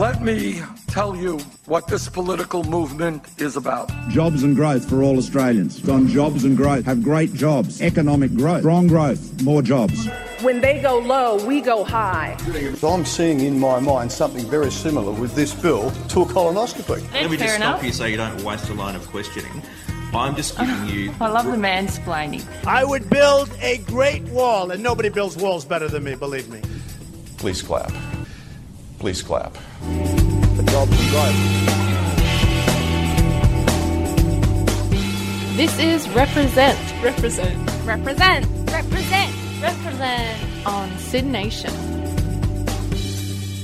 Let me tell you what this political movement is about. Jobs and growth for all Australians. On jobs and growth. Have great jobs. Economic growth. Strong growth. More jobs. When they go low, we go high. So I'm seeing in my mind something very similar with this bill to a colonoscopy. That's Let me Fair just enough. stop you so you don't waste a line of questioning. I'm just giving you. I love the mansplaining. I would build a great wall, and nobody builds walls better than me, believe me. Please clap. Please clap. For jobs and growth. This is Represent Represent. Represent Represent. Represent on SYN Nation.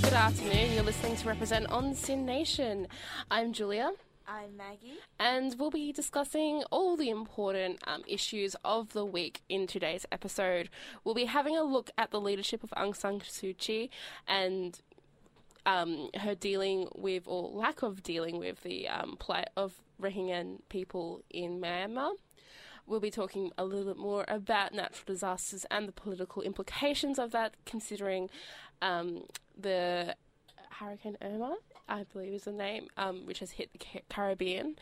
Good afternoon. You're listening to Represent on SYN Nation. I'm Julia. I'm Maggie. And we'll be discussing all the important um, issues of the week in today's episode. We'll be having a look at the leadership of Aung San Suu Kyi and um, her dealing with, or lack of dealing with, the um, plight of Rohingya people in Myanmar. We'll be talking a little bit more about natural disasters and the political implications of that, considering um, the Hurricane Irma, I believe is the name, um, which has hit the Caribbean.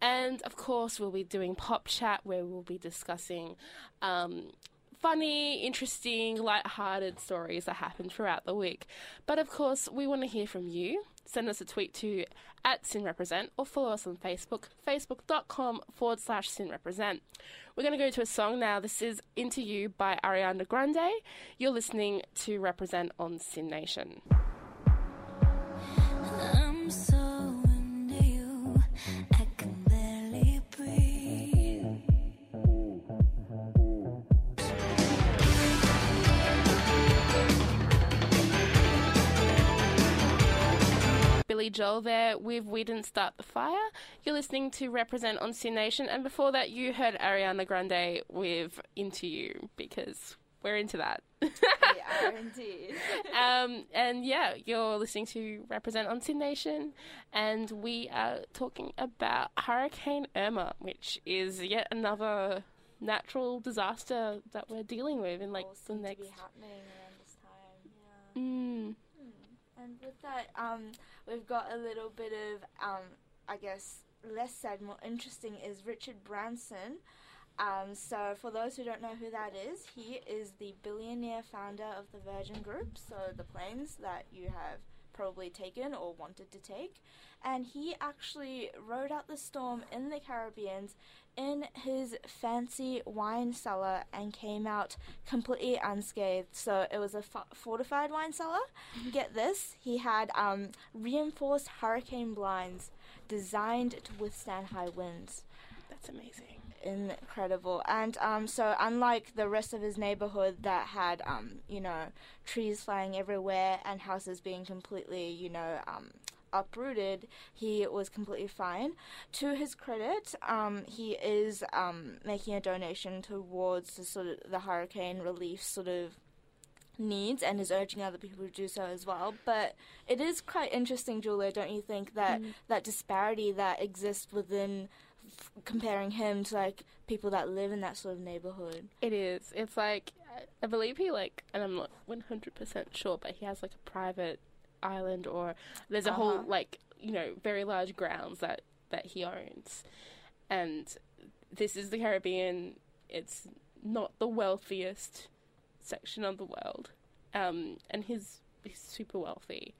And of course, we'll be doing Pop Chat, where we'll be discussing um, funny, interesting, light-hearted stories that happen throughout the week. But of course, we want to hear from you. Send us a tweet to at SynRepresent or follow us on Facebook, facebook.com forward slash SynRepresent. We're going to go to a song now. This is Into You by Ariana Grande. You're listening to Represent on SYN Nation. Billy Joel there with We Didn't Start the Fire. You're listening to Represent on SYN Nation, and before that, you heard Ariana Grande with Into You because we're into that. We are indeed. um, and yeah, you're listening to Represent on SYN Nation, and we are talking about Hurricane Irma, which is yet another natural disaster that we're dealing with in like the seem to next. be happening around this time. Yeah. Mm, And with that, um, we've got a little bit of, um, I guess, less sad, more interesting is Richard Branson. Um, so, for those who don't know who that is, he is the billionaire founder of the Virgin Group, so the planes that you have probably taken or wanted to take. And he actually rode out the storm in the Caribbean in his fancy wine cellar and came out completely unscathed. So, it was a fortified wine cellar. Get this, he had um, reinforced hurricane blinds designed to withstand high winds that's amazing. Incredible. And um, so, unlike the rest of his neighborhood that had, um, you know, trees flying everywhere and houses being completely, you know, um, uprooted, he was completely fine. To his credit, um, he is um, making a donation towards the sort of the hurricane relief sort of needs and is urging other people to do so as well. But it is quite interesting, Julia, don't you think, that that disparity that exists within comparing him to like people that live in that sort of neighborhood. It is. It's like I- believe he like, and I'm not 100 percent sure, but he has like a private island, or there's a whole Uh-huh. like you know very large grounds that that he owns, and this is the Caribbean. It's not the wealthiest section of the world, um, and he's he's super wealthy.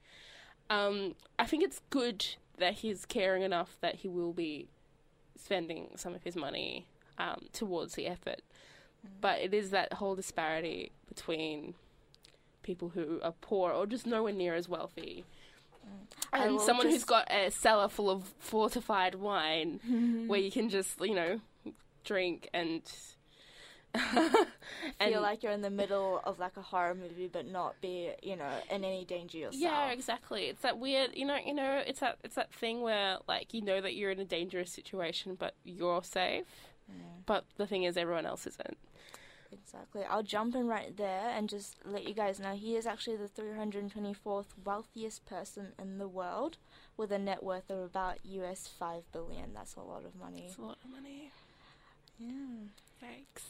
Um, I think it's good that he's caring enough that he will be spending some of his money um, towards the effort. But it is that whole disparity between people who are poor or just nowhere near as wealthy. And someone who's got a cellar full of fortified wine where you can just, you know, drink and. and Feel like you're in the middle of like a horror movie, but not be, you know, in any danger yourself. Yeah, exactly. It's that weird, you know, you know, it's that it's that thing where like you know that you're in a dangerous situation, but you're safe. But the thing is, everyone else isn't. Exactly. I'll jump in right there and just let you guys know he is actually the 324th wealthiest person in the world with a net worth of about US 5 billion. That's a lot of money. It's a lot of money. Yeah. Yikes.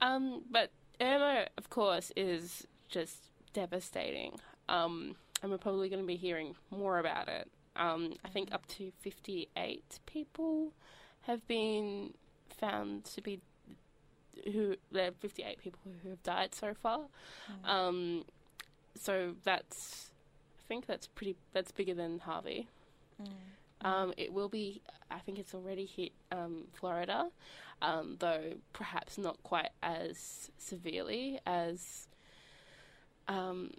Um, but Irma, of course, is just devastating. Um, and we're probably going to be hearing more about it. Um, I think up to 58 people have been found to be who there are 58 people who have died so far. Um, so that's I think that's pretty that's bigger than Harvey. Um, it will be. I think it's already hit um, Florida, um, though perhaps not quite as severely as um,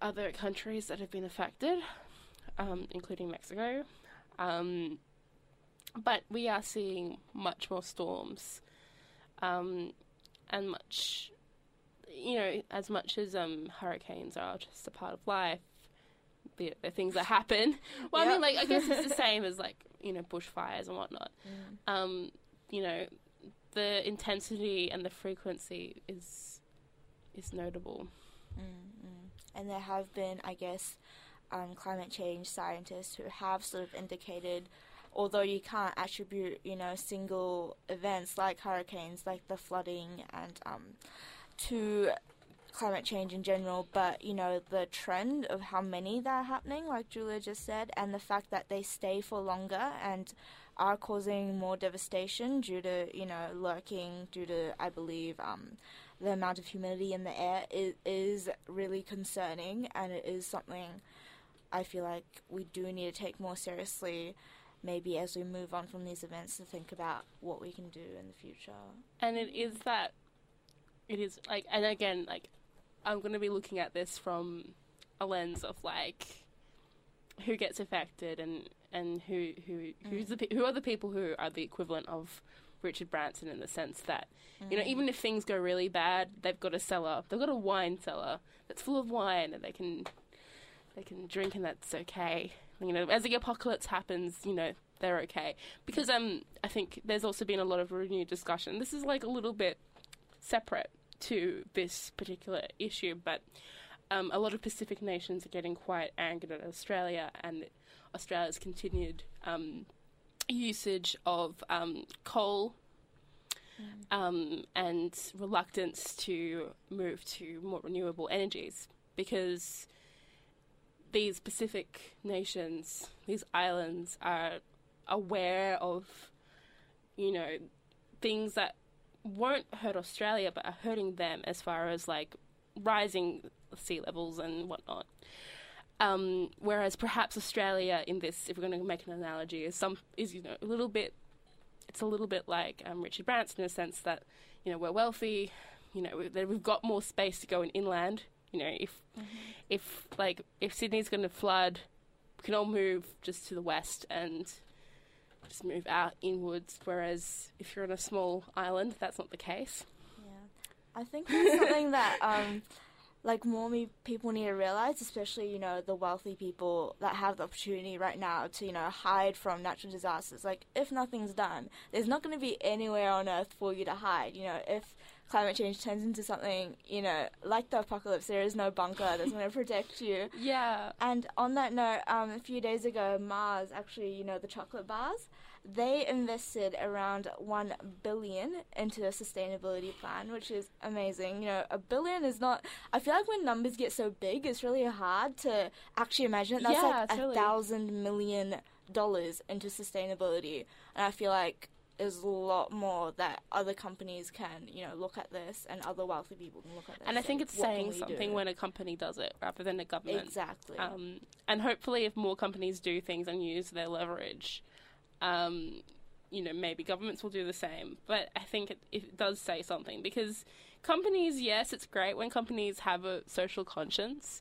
other countries that have been affected, um, including Mexico. Um, but we are seeing much more storms, and much, you know, as much as hurricanes are just a part of life, the, the things that happen. Well, I mean, like I guess it's the same as like you know bushfires and whatnot. Um, you know, the intensity and the frequency is is notable. and there have been, I guess, um, climate change scientists who have sort of indicated, although you can't attribute, you know, single events like hurricanes, like the flooding, and um, to climate change in general, but you know the trend of how many that are happening, like Julia just said, and the fact that they stay for longer and are causing more devastation due to you know lurking, due to I believe um, the amount of humidity in the air is, is really concerning, and it is something I feel like we do need to take more seriously. Maybe as we move on from these events, to think about what we can do in the future. and it is that it is like and again like i'm going to be looking at this from a lens of like who gets affected and and who who who's the who are the people who are the equivalent of Richard Branson in the sense that you know even if things go really bad they've got a cellar they've got a wine cellar that's full of wine and they can they can drink and that's okay. You know as the apocalypse happens you know they're okay. Because um I think there's also been a lot of renewed discussion. This is like a little bit separate to this particular issue, but um, a lot of Pacific nations are getting quite angered at Australia and Australia's continued um, usage of um, coal um, and reluctance to move to more renewable energies because these Pacific nations, these islands, are aware of, you know, things that won't hurt Australia but are hurting them as far as like rising sea levels and whatnot. Um, whereas perhaps Australia in this, if we're going to make an analogy, is some is you know a little bit. It's a little bit like um, Richard Branson in a sense that you know we're wealthy, you know we, we've got more space to go in inland. You know if if like if Sydney's going to flood, we can all move just to the west and just move out inwards. Whereas if you're on a small island, that's not the case. Yeah, I think that's something that um, like more people need to realize, especially you know the wealthy people that have the opportunity right now to you know hide from natural disasters. Like if nothing's done, there's not going to be anywhere on Earth for you to hide. You know if climate change turns into something you know like the apocalypse, there is no bunker that's going to protect you. Yeah. And on that note, um, a few days ago, Mars actually, you know, the chocolate bars, they invested around one billion into a sustainability plan, which is amazing. You know, a billion is not. I feel like when numbers get so big, it's really hard to actually imagine it. That's Yeah, like totally. a thousand million dollars into sustainability, and I feel like. There's a lot more that other companies can, you know, look at this, and other wealthy people can look at this. And I think it's saying something do?" when a company does it rather than a government. Exactly. Um, and hopefully, if more companies do things and use their leverage, um, you know, maybe governments will do the same. But I think it, it does say something because companies, yes, it's great when companies have a social conscience,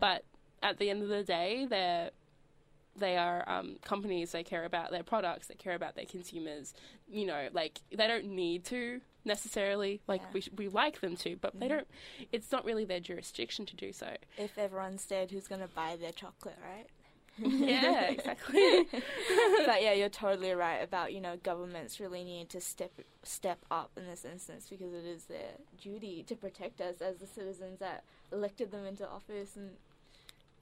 but at the end of the day, they're they are um, companies. They care about their products. They care about their consumers. You know, like they don't need to necessarily. Like we sh- we like them to, but they don't. It's not really their jurisdiction to do so. if everyone's dead, who's going to buy their chocolate, right? yeah, exactly. but yeah, you're totally right about you know governments really need to step step up in this instance because it is their duty to protect us as the citizens that elected them into office and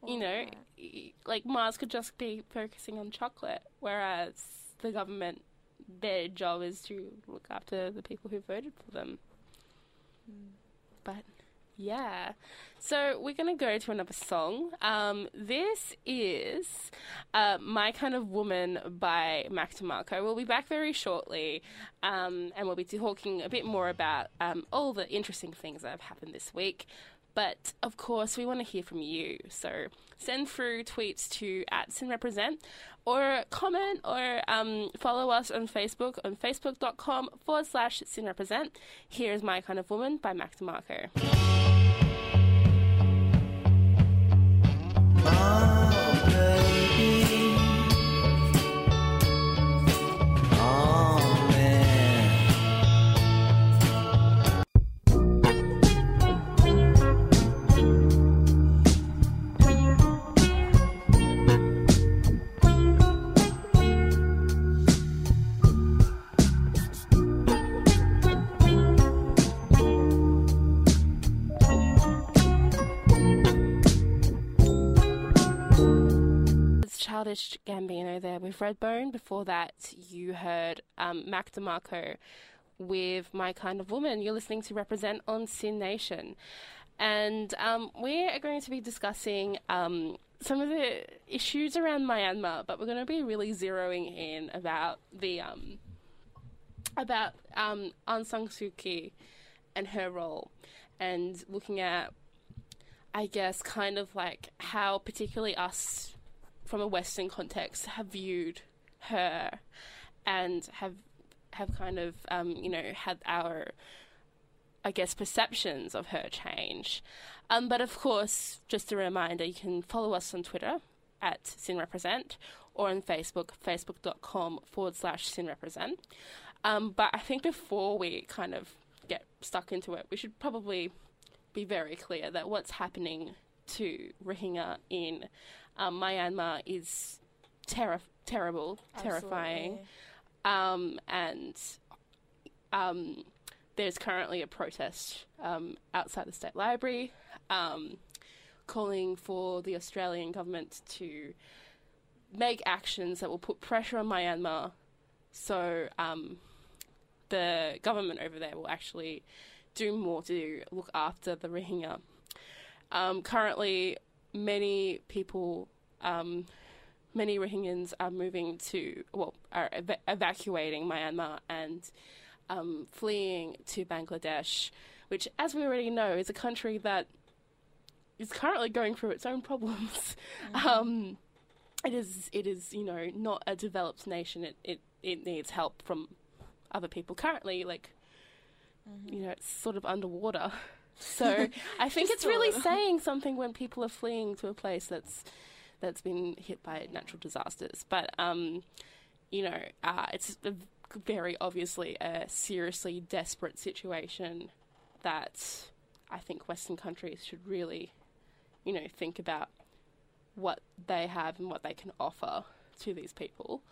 you know, that. like Mars could just be focusing on chocolate, whereas the government, their job is to look after the people who voted for them. But Yeah. So we're to go to another song. Um, this is uh, My Kind of Woman by Mac DeMarco. We'll be back very shortly um, and we'll be talking a bit more about um, all the interesting things that have happened this week. But of course, we want to hear from you. So send through tweets to at SynRepresent or comment or um, follow us on Facebook on facebook.com forward slash SynRepresent. Here's My Kind of Woman by Mac DeMarco. Childish Gambino there with Redbone. Before that, you heard um, Mac DeMarco with My Kind of Woman. You're listening to Represent on SYN Nation. And um, we are going to be discussing um, some of the issues around Myanmar, but we're going to be really zeroing in about the um, about um, Aung San Suu Kyi and her role, and looking at I guess, kind of like how particularly us from a Western context have viewed her and have have kind of um, you know had our I guess perceptions of her change. Um, but of course, just a reminder, you can follow us on Twitter at SynRepresent or on Facebook, facebook.com forward slash SynRepresent. Um, but I think before we kind of get stuck into it, we should probably be very clear that what's happening to Rohingya in um, Myanmar is terri- terrible, terrifying, um, and um, there's currently a protest um, outside the state library um, calling for the Australian government to make actions that will put pressure on Myanmar. So um, the government over there will actually do more to look after the Rohingya. Um, currently, many people, um, many Rohingyans are moving to, well, are ev- evacuating Myanmar and um, fleeing to Bangladesh, which, as we already know, is a country that is currently going through its own problems. Um, it is, it is, you know, not a developed nation. It, it, it needs help from other people. Currently, like, you know, it's sort of underwater. So I think it's really saying something when people are fleeing to a place that's that's been hit by natural disasters. But um, you know, uh, it's very obviously a seriously desperate situation that I think Western countries should really, you know, think about what they have and what they can offer to these people.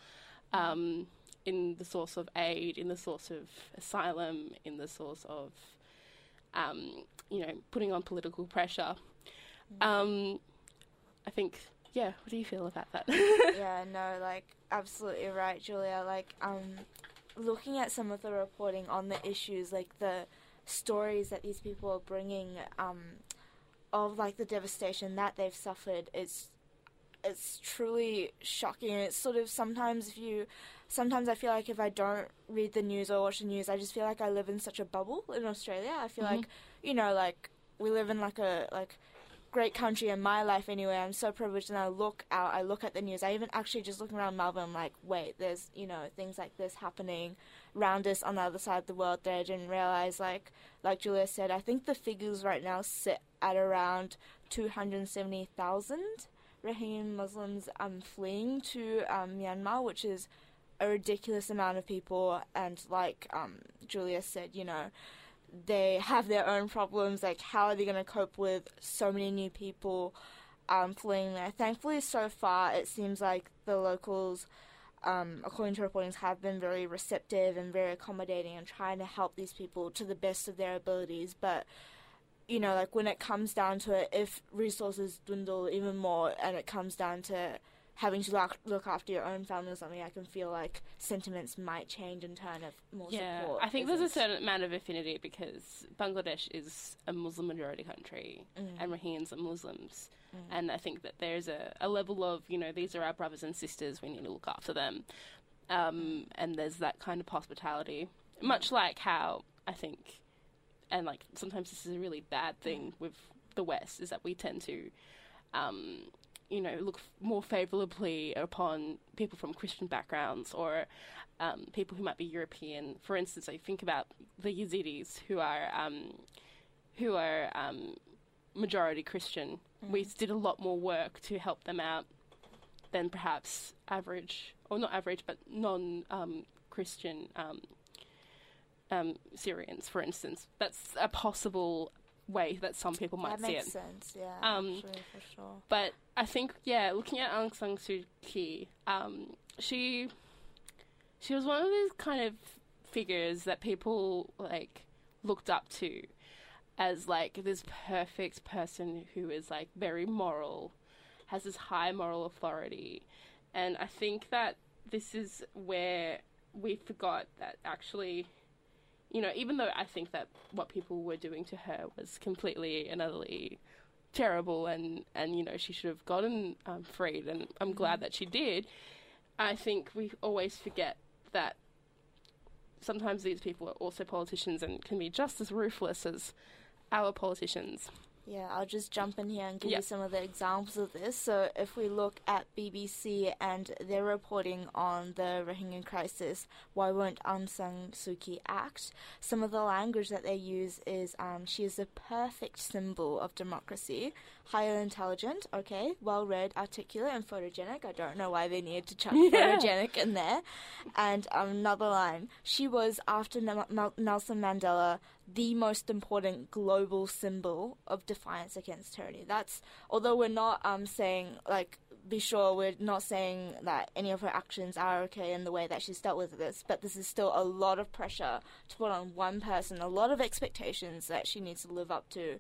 Um, in the source of aid, in the source of asylum, in the source of, um, you know, putting on political pressure. Um, I think, yeah. What do you feel about that? yeah, no, like absolutely right, Julia. Like, um, looking at some of the reporting on the issues, like the stories that these people are bringing, um, of like the devastation that they've suffered, it's it's truly shocking. It's sort of sometimes if you, sometimes I feel like if I don't read the news or watch the news, I just feel like I live in such a bubble in Australia. I feel Mhm. like, you know, like we live in like a like great country in my life anyway. I'm so privileged, and I look out, I look at the news. I even actually just look around Melbourne. I'm like, wait, there's you know things like this happening around us on the other side of the world that I didn't realize. Like like Julia said, I think the figures right now sit at around two hundred seventy thousand Rohingya Muslims um fleeing to um, Myanmar, which is a ridiculous amount of people. And like um, Julia said, you know they have their own problems. Like, how are they going to cope with so many new people um, fleeing there? Thankfully, so far, it seems like the locals, um, according to reportings, have been very receptive and very accommodating and trying to help these people to the best of their abilities. But you know, like when it comes down to it, if resources dwindle even more and it comes down to having to look, look after your own family or something, I can feel like sentiments might change and turn of more Yeah, support. I think there's a certain amount of affinity because Bangladesh is a Muslim majority country Mm. and Rohingyas are Muslims. And I think that there's a, a level of, you know, these are our brothers and sisters, we need to look after them. Um, and there's that kind of hospitality. Much like how I think, and like sometimes this is a really bad thing with the West, is that we tend to um, you know, look f- more favourably upon people from Christian backgrounds or um, people who might be European. For instance, I think about the Yazidis who are um, who are um, majority Christian. We did a lot more work to help them out than perhaps average, or not average, but non um, Christian um, Syrians, for instance. That's a possible way that some people might that see makes it. sense. Yeah, Um, for sure. But I think, yeah, looking at Aung San Suu Kyi, um, she she was one of these kind of figures that people like looked up to as like this perfect person who is like very moral, has this high moral authority, and I think that this is where we forgot that actually you know, even though I think that what people were doing to her was completely and utterly terrible, and and you know she should have gotten um, freed, and I'm glad that she did. I think we always forget that sometimes these people are also politicians and can be just as ruthless as our politicians. Yeah, I'll just jump in here and give Yeah. you some of the examples of this. So, if we look at BBC and their reporting on the Rohingya crisis, why won't Aung San Suu Kyi act? Some of the language that they use is um, she is a perfect symbol of democracy, highly intelligent, okay, well read, articulate, and photogenic. I don't know why they needed to chuck Yeah. photogenic in there. And um, another line she was, after Nel- Nelson Mandela, the most important global symbol of defiance against tyranny. That's although we're not um saying like be sure we're not saying that any of her actions are okay in the way that she's dealt with this, but this is still a lot of pressure to put on one person, a lot of expectations that she needs to live up to.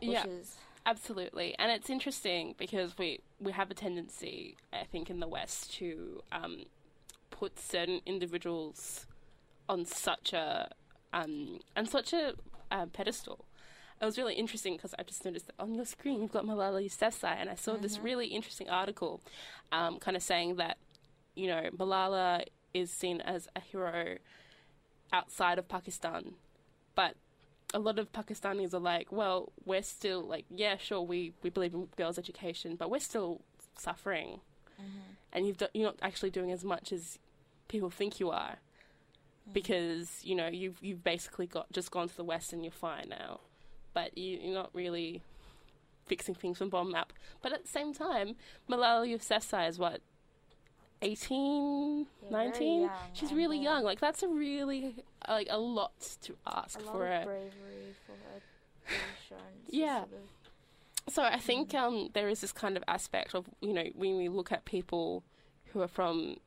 Yeah. is Absolutely, and it's interesting because we we have a tendency, I think, in the West to um, put certain individuals on such a um, on such a uh, pedestal. It was really interesting because I just noticed that on your screen you've got Malala Yousafzai, and I saw this really interesting article, um, kind of saying that you know Malala is seen as a hero outside of Pakistan, but a lot of Pakistanis are like, well, we're still like, yeah, sure, we, we believe in girls' education, but we're still suffering, and you've do- you're not actually doing as much as people think you are, because you know you've you've basically got just gone to the West and you're fine now, but you, you're not really fixing things from bottom up. But at the same time, Malala Yousafzai is what. 18 Yeah, 19 young, she's and, really uh, young like that's a really like a lot to ask a lot for of a bravery for her to be shown. to Yeah. sort of- So I think um, there is this kind of aspect of you know when we look at people who are from,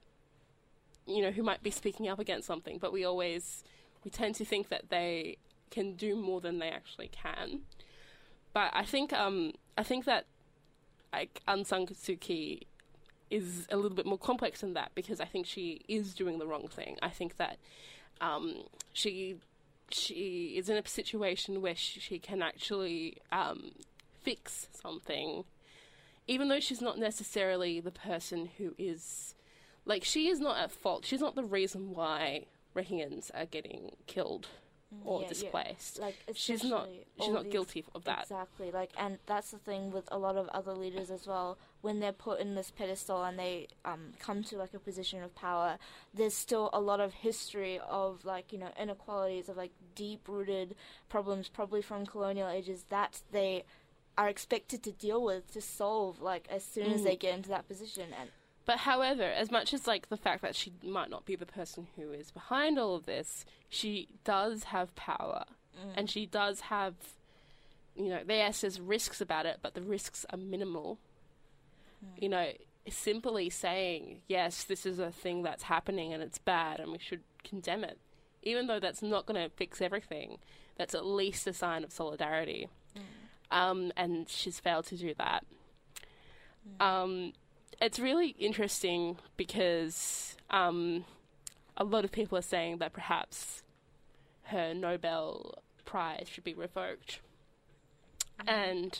you know, who might be speaking up against something, but we always we tend to think that they can do more than they actually can. But I think um, I think that like Suu Kyi is a little bit more complex than that because I think she is doing the wrong thing. I think that um, she she is in a situation where she, she can actually um, fix something, even though she's not necessarily the person who is like she is not at fault. She's not the reason why Rohingyans are getting killed or Mm, Yeah, yeah. displaced. Like she's not she's not these- guilty of that. Exactly. Like, and that's the thing with a lot of other leaders as well. When they're put in this pedestal and they um, come to like a position of power, there's still a lot of history of like you know inequalities of like deep-rooted problems, probably from colonial ages that they are expected to deal with to solve like as soon as Mm. they get into that position. And But however, as much as like the fact that she might not be the person who is behind all of this, she does have power, and she does have, you know, yes, there's risks about it, but the risks are minimal. You know, simply saying yes, this is a thing that's happening and it's bad, and we should condemn it, even though that's not going to fix everything. That's at least a sign of solidarity. Um, and she's failed to do that. Um, it's really interesting because um, a lot of people are saying that perhaps her Nobel Prize should be revoked. And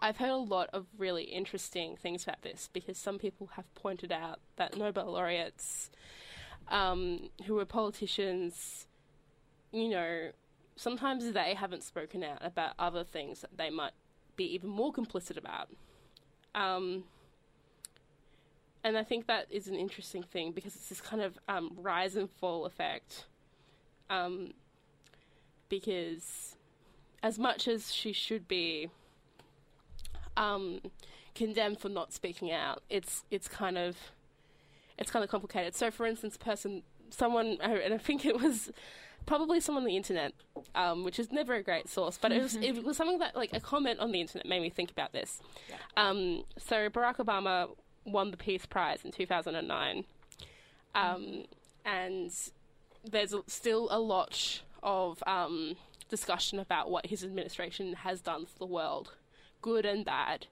I've heard a lot of really interesting things about this because some people have pointed out that Nobel laureates um, who are politicians, you know, sometimes they haven't spoken out about other things that they might be even more complicit about. Um, and I think that is an interesting thing because it's this kind of um, rise and fall effect. Um, because as much as she should be um, condemned for not speaking out, it's it's kind of it's kind of complicated. So, for instance, person, someone, and I think it was probably someone on the internet, um, which is never a great source, but it was it was something that like a comment on the internet made me think about this. Um, so Barack Obama won the Peace Prize in 2009, um, and there's still a lot of um, discussion about what his administration has done for the world, good and bad,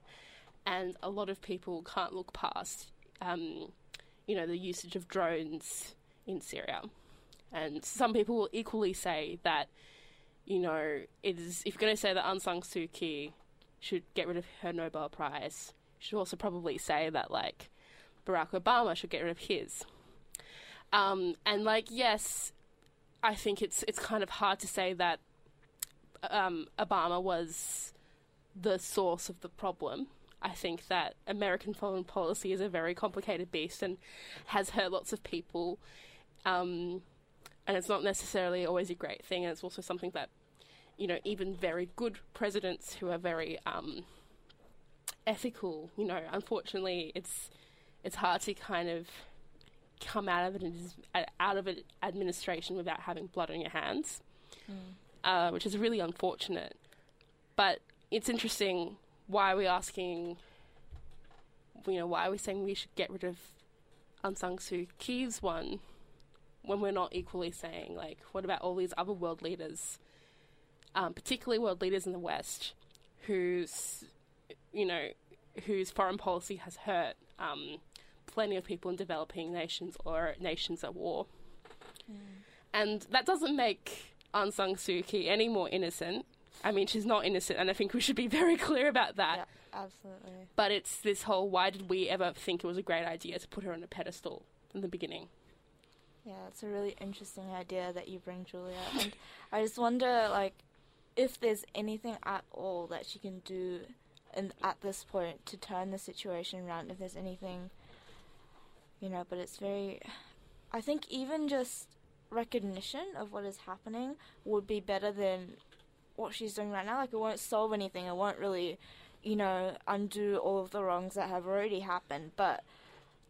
and a lot of people can't look past, um, you know, the usage of drones in Syria, and some people will equally say that, you know, it is if you're going to say that Aung San Suu Kyi should get rid of her Nobel Prize, should also probably say that like Barack Obama should get rid of his. Um, and like, yes, I think it's it's kind of hard to say that um, Obama was the source of the problem. I think that American foreign policy is a very complicated beast and has hurt lots of people. Um, and it's not necessarily always a great thing. And it's also something that, you know, even very good presidents who are very um, ethical, you know, unfortunately, it's it's hard to kind of come out of it out of an administration without having blood on your hands, uh, which is really unfortunate. But it's interesting why are we asking, you know, why are we saying we should get rid of Aung San Suu Kyi's one when we're not equally saying, like, what about all these other world leaders, um, particularly world leaders in the West, whose, you know, whose foreign policy has hurt um, plenty of people in developing nations or nations at war. And that doesn't make Aung San Suu Kyi any more innocent. I mean, she's not innocent, and I think we should be very clear about that. Yeah, absolutely. But it's this whole why did we ever think it was a great idea to put her on a pedestal in the beginning? Yeah, it's a really interesting idea that you bring, Julia. And I just wonder, like, if there's anything at all that she can do in, at this point to turn the situation around, if there's anything, you know, but it's very. I think even just recognition of what is happening would be better than what she's doing right now. Like, it won't solve anything, it won't really, you know, undo all of the wrongs that have already happened, but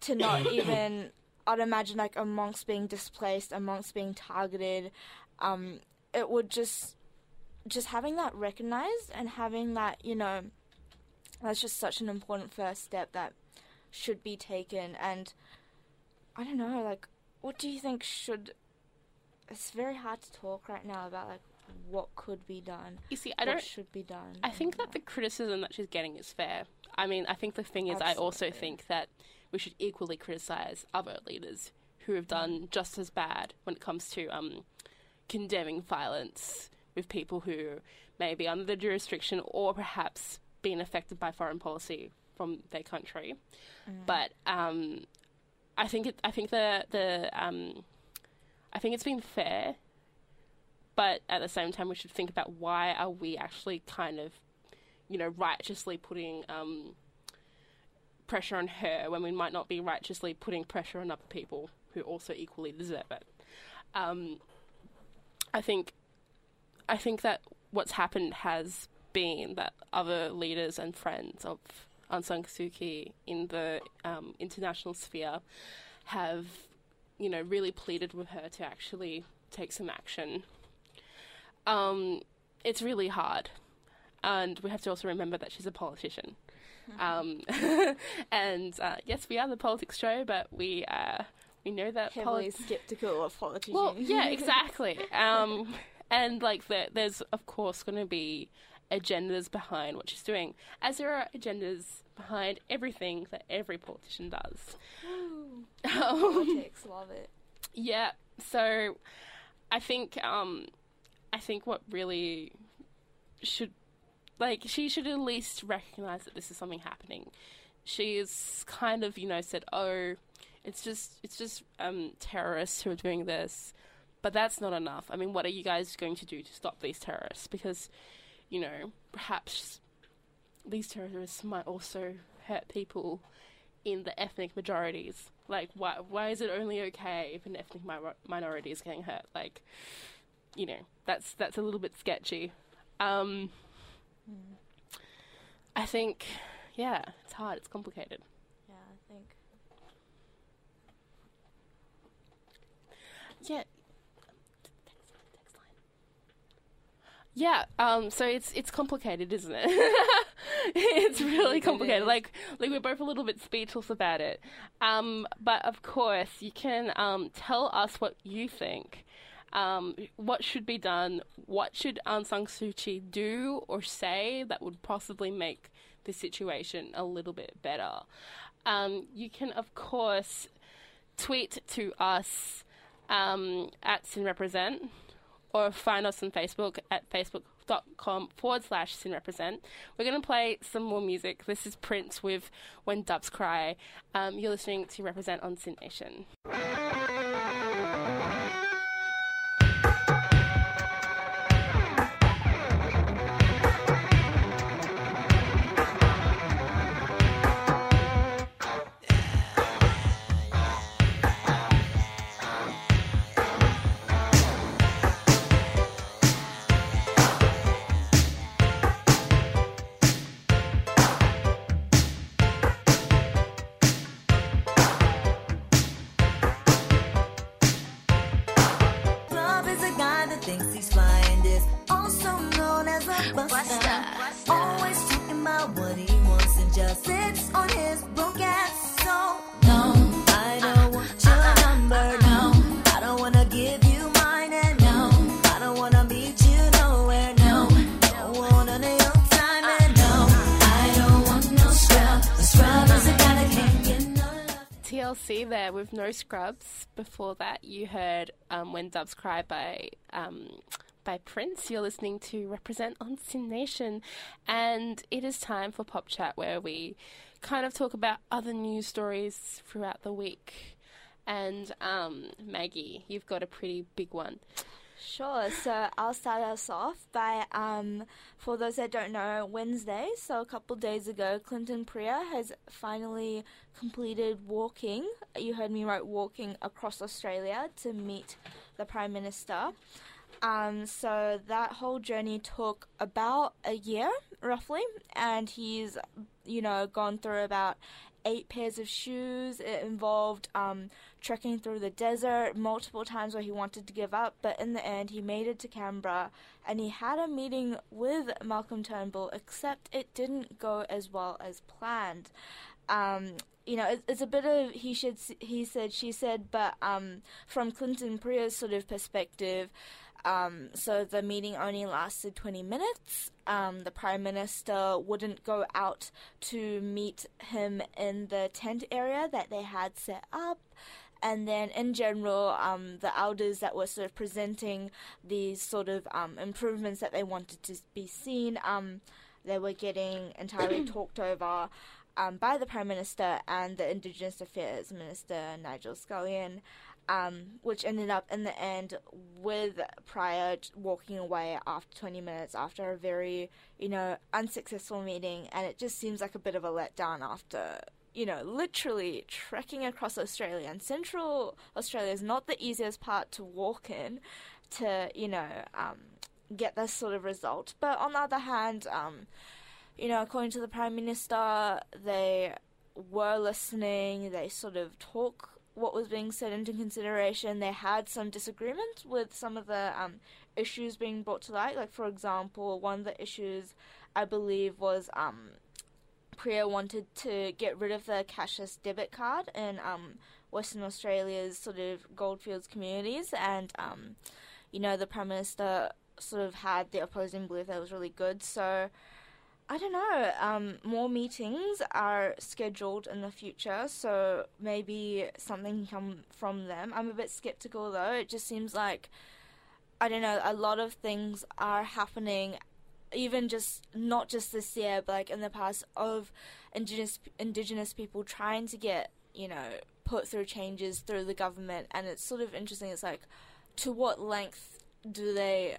to not even I'd imagine like amongst being displaced, amongst being targeted, um, it would just just having that recognized and having that, you know, that's just such an important first step that should be taken. And I don't know, like, what do you think should? It's very hard to talk right now about like what could be done. You see, I what don't. should be done. I think that the criticism that she's getting is fair. I mean, I think the thing is, I also think that we should equally criticize other leaders who have done just as bad when it comes to um, condemning violence with people who may be under the jurisdiction or perhaps being affected by foreign policy from their country. But um, I think it, I think the the um, I think it's been fair but at the same time we should think about why are we actually kind of you know righteously putting um, pressure on her when we might not be righteously putting pressure on other people who also equally deserve it um, i think i think that what's happened has been that other leaders and friends of Aung San Suu Kyi in the um, international sphere have you know really pleaded with her to actually take some action um, it's really hard. And we have to also remember that she's a politician. Um, and uh, yes, we are the politics show, but we uh, we know that heavily poli- skeptical of politicians. well, yeah, exactly. Um, and like, there, there's of course going to be agendas behind what she's doing, as there are agendas behind everything that every politician does. Um, Politics, love it. yeah, so I think um, I think what really should like she should at least recognize that this is something happening. She is kind of you know said, oh, it's just it's just um, terrorists who are doing this, but that's not enough. I mean, what are you guys going to do to stop these terrorists? Because you know perhaps these terrorists might also hurt people in the ethnic majorities. Like, why why is it only okay if an ethnic mi- minority is getting hurt? Like, you know, that's that's a little bit sketchy. Um, I think, yeah, it's hard. It's complicated. Yeah, I think. Yeah. Yeah, um, so it's it's complicated, isn't it? it's really complicated. Like like we're both a little bit speechless about it. Um, but of course, you can um, tell us what you think. Um, what should be done? What should Aung San Suu Kyi do or say that would possibly make the situation a little bit better? Um, you can, of course, tweet to us um, at SynRepresent or find us on Facebook at facebook.com forward slash SynRepresent. We're going to play some more music. This is Prince with When Doves Cry. Um, you're listening to Represent on SYN Nation. Buster. Always talking about what he wants and just sits on his broke ass. So no, I don't want your number. No, I don't wanna give you mine. And no, I don't wanna meet you nowhere. No, don't want none of your time. And no, I don't want no scrub. A scrub is a guy that can't get no. TLC there with No Scrubs. Before that, you heard um, When Doves Cry by um, by Prince. You're listening to Represent on SYN Nation, and it is time for Pop Chat, where we kind of talk about other news stories throughout the week. And um, Maggie, you've got a pretty big one. Sure. So I'll start us off by, um, for those that don't know, Wednesday, so a couple days ago, Clinton Pryor has finally completed walking. You heard me right, walking across Australia to meet the Prime Minister. Um, so that whole journey took about a year, roughly, and he's, you know, gone through about eight pairs of shoes. It involved um, trekking through the desert multiple times where he wanted to give up, but in the end, he made it to Canberra and he had a meeting with Malcolm Turnbull, except it didn't go as well as planned. Um, you know, it's, a bit of he should, he said, she said, but um, from Clinton Pryor's sort of perspective, um, so the meeting only lasted 20 minutes. Um, the Prime Minister wouldn't go out to meet him in the tent area that they had set up. And then, in general, um, the elders that were sort of presenting these sort of um, improvements that they wanted to be seen, um, they were getting entirely talked over um, by the Prime Minister and the Indigenous Affairs Minister, Nigel Scullion um, which ended up in the end with Pryor walking away after 20 minutes after a very, you know, unsuccessful meeting. And it just seems like a bit of a letdown after, you know, literally trekking across Australia. And Central Australia is not the easiest part to walk in to, you know, um, get this sort of result. But on the other hand, um, you know, according to the Prime Minister, they were listening, they sort of talk what was being said into consideration. They had some disagreements with some of the um, issues being brought to light. Like, for example, one of the issues I believe was um, Pryor wanted to get rid of the cashless debit card in um, Western Australia's sort of goldfields communities, and um, you know the Prime Minister sort of had the opposing belief that was really good. So I don't know. Um, more meetings are scheduled in the future, so maybe something can come from them. I'm a bit skeptical though. It just seems like I don't know. A lot of things are happening, even just not just this year, but like in the past of indigenous indigenous people trying to get you know put through changes through the government, and it's sort of interesting. It's like to what length do they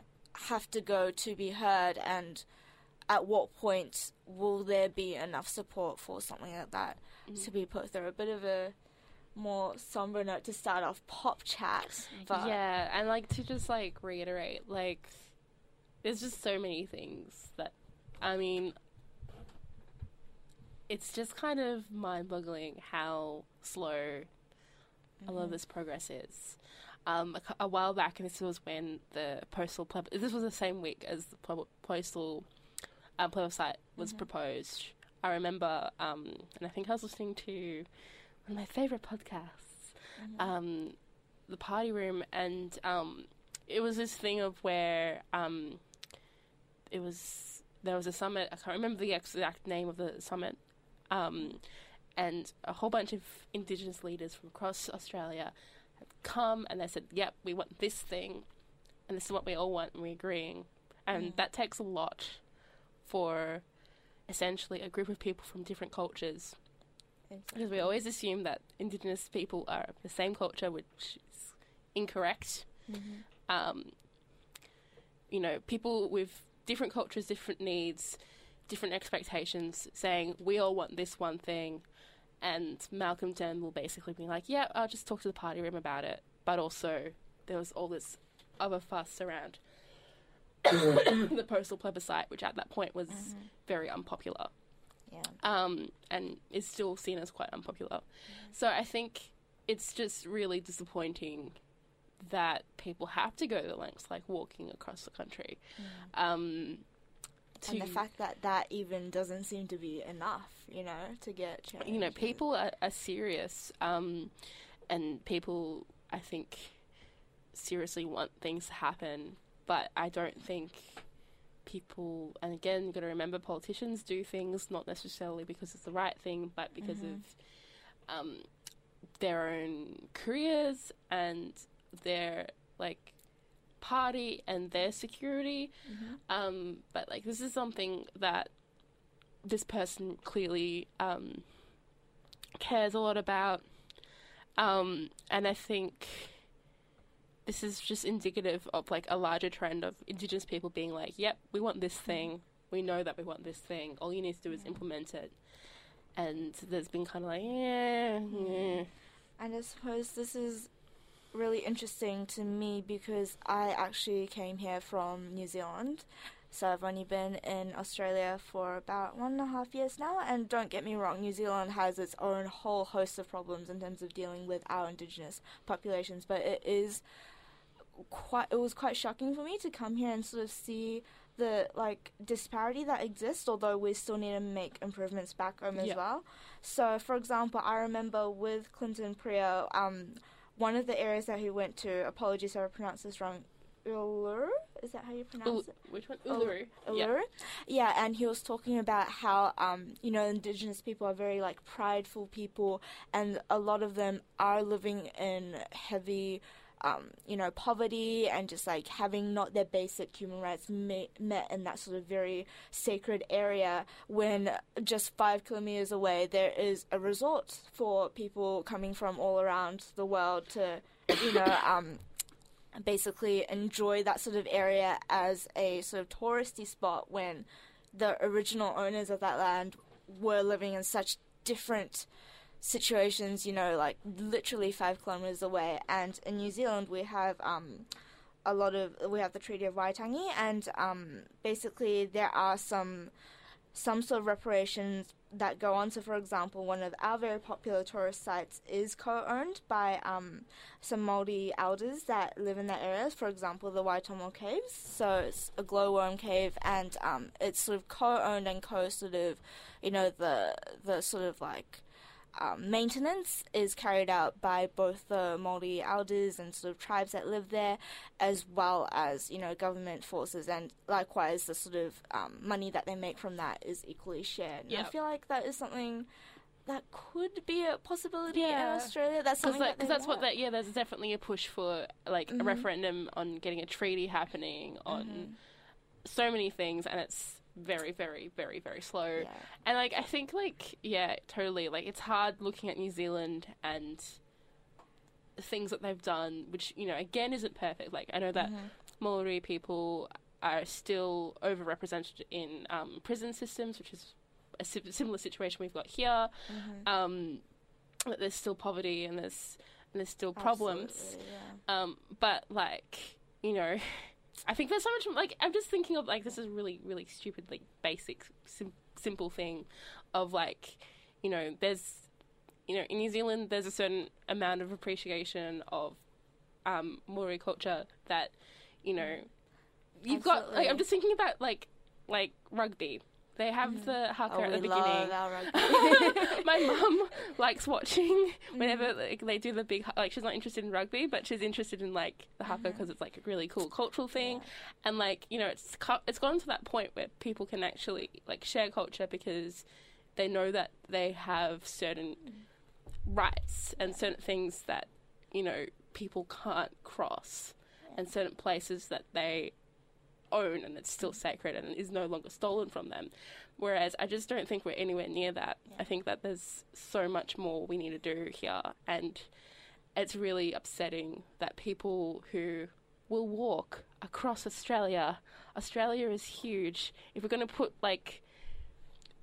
have to go to be heard and at what point will there be enough support for something like that Mm-hmm. to be put through? A bit of a more somber note to start off pop chat, but yeah, and like to just like reiterate, like there's just so many things that I mean it's just kind of mind-boggling how slow a lot of this progress is. Um, a, a while back, and this was when the postal pleb- this was the same week as the postal um, plebiscite was proposed. I remember, um, and I think I was listening to one of my favorite podcasts, um, the Party Room, and um, it was this thing of where um, it was there was a summit. I can't remember the exact name of the summit, um, and a whole bunch of Indigenous leaders from across Australia had come and they said, "Yep, we want this thing, and this is what we all want, and we're agreeing." And that takes a lot for essentially a group of people from different cultures. Because we always assume that indigenous people are of the same culture, which is incorrect. Um, you know, people with different cultures, different needs, different expectations, saying we all want this one thing, and Malcolm Turnbull basically being like, "Yeah, I'll just talk to the party room about it," but also there was all this other fuss around the postal plebiscite, which at that point was very unpopular yeah. um, and is still seen as quite unpopular. So I think it's just really disappointing that people have to go the lengths like walking across the country. Um, to, and the fact that that even doesn't seem to be enough, you know, to get change. you know, people are, are serious, um, and people, I think, seriously want things to happen. But I don't think people, and again, you've got to remember politicians do things not necessarily because it's the right thing, but because of um, their own careers and their like party and their security. Um, but like this is something that this person clearly um, cares a lot about, um, and I think this is just indicative of like a larger trend of Indigenous people being like, "Yep, we want this thing. We know that we want this thing. All you need to do is implement it." And there's been kind of like, yeah. And I suppose this is really interesting to me because I actually came here from New Zealand. So I've only been in Australia for about one and a half years now. And don't get me wrong, New Zealand has its own whole host of problems in terms of dealing with our Indigenous populations. But it is quite, it was quite shocking for me to come here and sort of see the like disparity that exists, although we still need to make improvements back home as well. So, for example, I remember with Clinton Pryor, um, one of the areas that he went to, apologies if I pronounce this wrong, Uluru? Is that how you pronounce Ul- it? which one? Ul- Uluru. Yeah. Uluru? Yeah, and he was talking about how, um, you know, Indigenous people are very, like, prideful people, and a lot of them are living in heavy, um, you know, poverty and just, like, having not their basic human rights me- met in that sort of very sacred area when just five kilometers away there is a resort for people coming from all around the world to, you know, um, basically enjoy that sort of area as a sort of touristy spot when the original owners of that land were living in such different situations, you know, like literally five kilometers away. And in New Zealand, we have um, a lot of we have the Treaty of Waitangi, and um, basically there are some some sort of reparations that go on. So, for example, one of our very popular tourist sites is co-owned by um, some Māori elders that live in that area. For example, the Waitomo Caves. So it's a glowworm cave, and um, it's sort of co-owned and co sort of, you know, the the sort of like um, maintenance is carried out by both the Maori elders and sort of tribes that live there, as well as you know government forces, and likewise the sort of um, money that they make from that is equally shared. And I feel like that is something that could be a possibility Yeah. in Australia. That's Because something that they that's what that yeah. There's definitely a push for like Mhm. a referendum on getting a treaty happening on Mm-hmm. so many things, and it's very, very, very, very slow. And like I think like yeah, totally. Like it's hard looking at New Zealand and things that they've done, which you know again isn't perfect. Like I know that Mhm. Maori people are still overrepresented in um, prison systems, which is a similar situation we've got here. Mhm. Um, that there's still poverty and there's and there's still problems. Yeah. Um, but like you know, I think there's so much like I'm just thinking of like this is really really stupid like basic sim- simple thing of like you know there's you know in New Zealand there's a certain amount of appreciation of um, Maori culture that you know you've got like I'm just thinking about like like rugby. They have the haka Oh, at the we beginning. love our rugby. My mum likes watching whenever Mm-hmm. like, they do the big hu- like she's not interested in rugby, but she's interested in like the haka Mm-hmm. because it's like a really cool cultural thing, and like you know it's it's gone to that point where people can actually like share culture because they know that they have certain rights and certain things that you know people can't cross, and certain places that they own and it's still sacred and is no longer stolen from them. Whereas I just don't think we're anywhere near that. I think that there's so much more we need to do here, and it's really upsetting that people who will walk across Australia. Australia is huge. If we're going to put like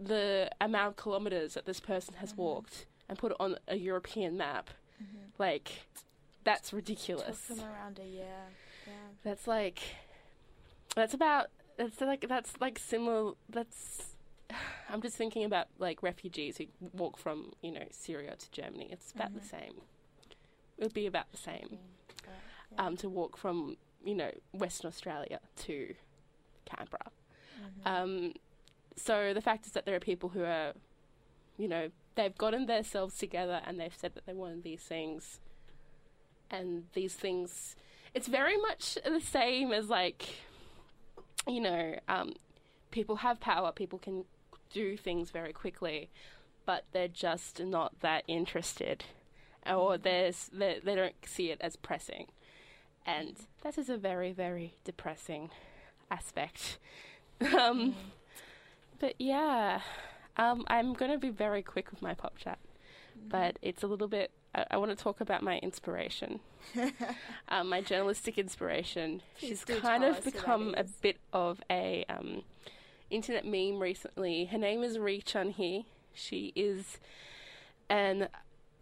the amount of kilometers that this person has mm-hmm. walked and put it on a European map, mm-hmm. like that's ridiculous. Took them around a year. Yeah. That's like that's about that's like that's like similar that's I'm just thinking about like refugees who walk from, you know, Syria to Germany. It's about the same. It would be about the same. Um, to walk from, you know, Western Australia to Canberra. Um, so the fact is that there are people who are, you know, they've gotten themselves together and they've said that they wanted these things. And these things, it's very much the same as like, you know, um, people have power, people can do things very quickly, but they're just not that interested, or there's they, they don't see it as pressing, and that is a very very depressing aspect. um, but yeah, um, I'm gonna be very quick with my pop chat, but it's a little bit. I, I want to talk about my inspiration, um, my journalistic inspiration. Please She's do kind tell of us who that become a is. bit of a um, internet meme recently. Her name is Ri Chun Hee. She is an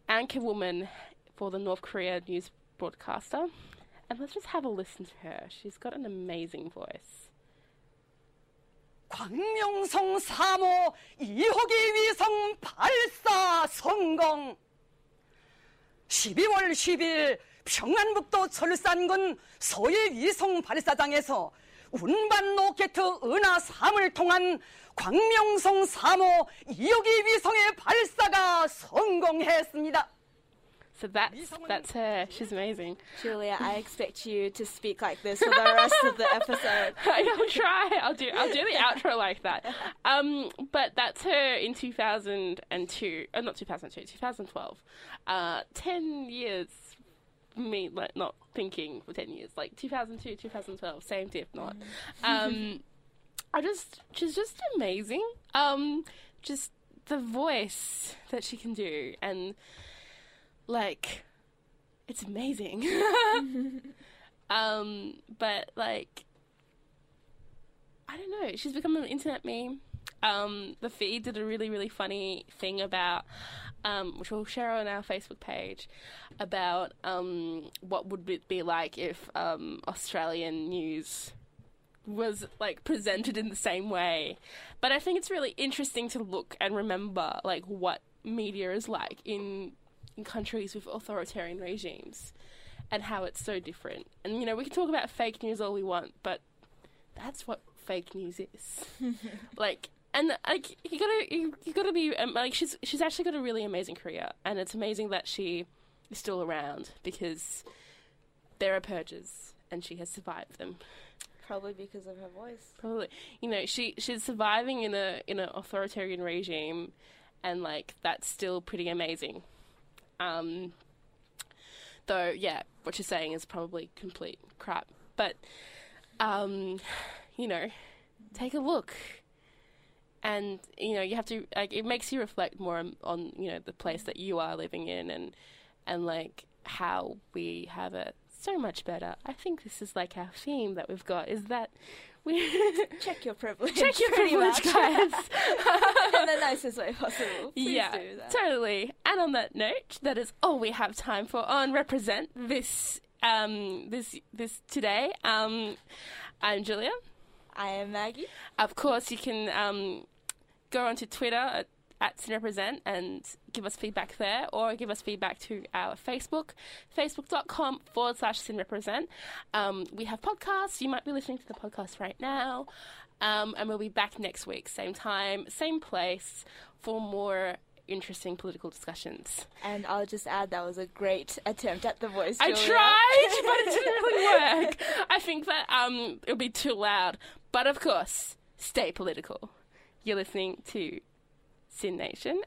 anchor woman for the North Korea news broadcaster. And let's just have a listen to her. She's got an amazing voice. 광명성 3호 2호기 위성 발사 성공 12월 10일 평안북도 철산군 서해 위성 발사장에서 운반 로켓 은하 3을 통한 광명성 3호 2호기 위성의 발사가 성공했습니다. So that's that's her. She's amazing. Julia, I expect you to speak like this for the rest of the episode. I'll try. I'll do. I'll do the outro like that. Um, but that's her in 2002. Uh, not 2002. 2012. Uh, ten years. Me like not thinking for ten years. Like 2002, 2012. Same diff, not. Um, I just. She's just amazing. Um, just the voice that she can do and like it's amazing. um, but like I don't know. She's become an internet meme. Um, the feed did a really, really funny thing about, um, which we'll share on our Facebook page, about um, what would it be like if um, Australian news was like presented in the same way. But I think it's really interesting to look and remember like what media is like in in countries with authoritarian regimes and how it's so different. And you know, we can talk about fake news all we want, but that's what fake news is. like and like you gotta you, you gotta be um, like she's she's actually got a really amazing career, and it's amazing that she is still around because there are purges, and she has survived them. Probably because of her voice. Probably, you know, she she's surviving in a in an authoritarian regime, and like that's still pretty amazing. Um, though, yeah, what you're saying is probably complete crap. But, um, you know, take a look, and you know, you have to like it makes you reflect more on, on you know the place that you are living in, and and like how we have it so much better. I think this is like our theme that we've got is that we check your privilege. Check your privilege, much. guys. in the nicest way possible. Please yeah, do that. totally. And on that note, that is all we have time for on represent this um this this today. Um, I'm Julia. I am Maggie. Of course, you can um go onto Twitter at, at SynRepresent and give us feedback there, or give us feedback to our Facebook, facebook.com forward slash SynRepresent. Um, we have podcasts. You might be listening to the podcast right now. Um, and we'll be back next week, same time, same place, for more interesting political discussions. And I'll just add that was a great attempt at the voice. I Julia. tried, but it didn't really work. I think that um, it'll be too loud. But of course, stay political. You're listening to SYN Nation,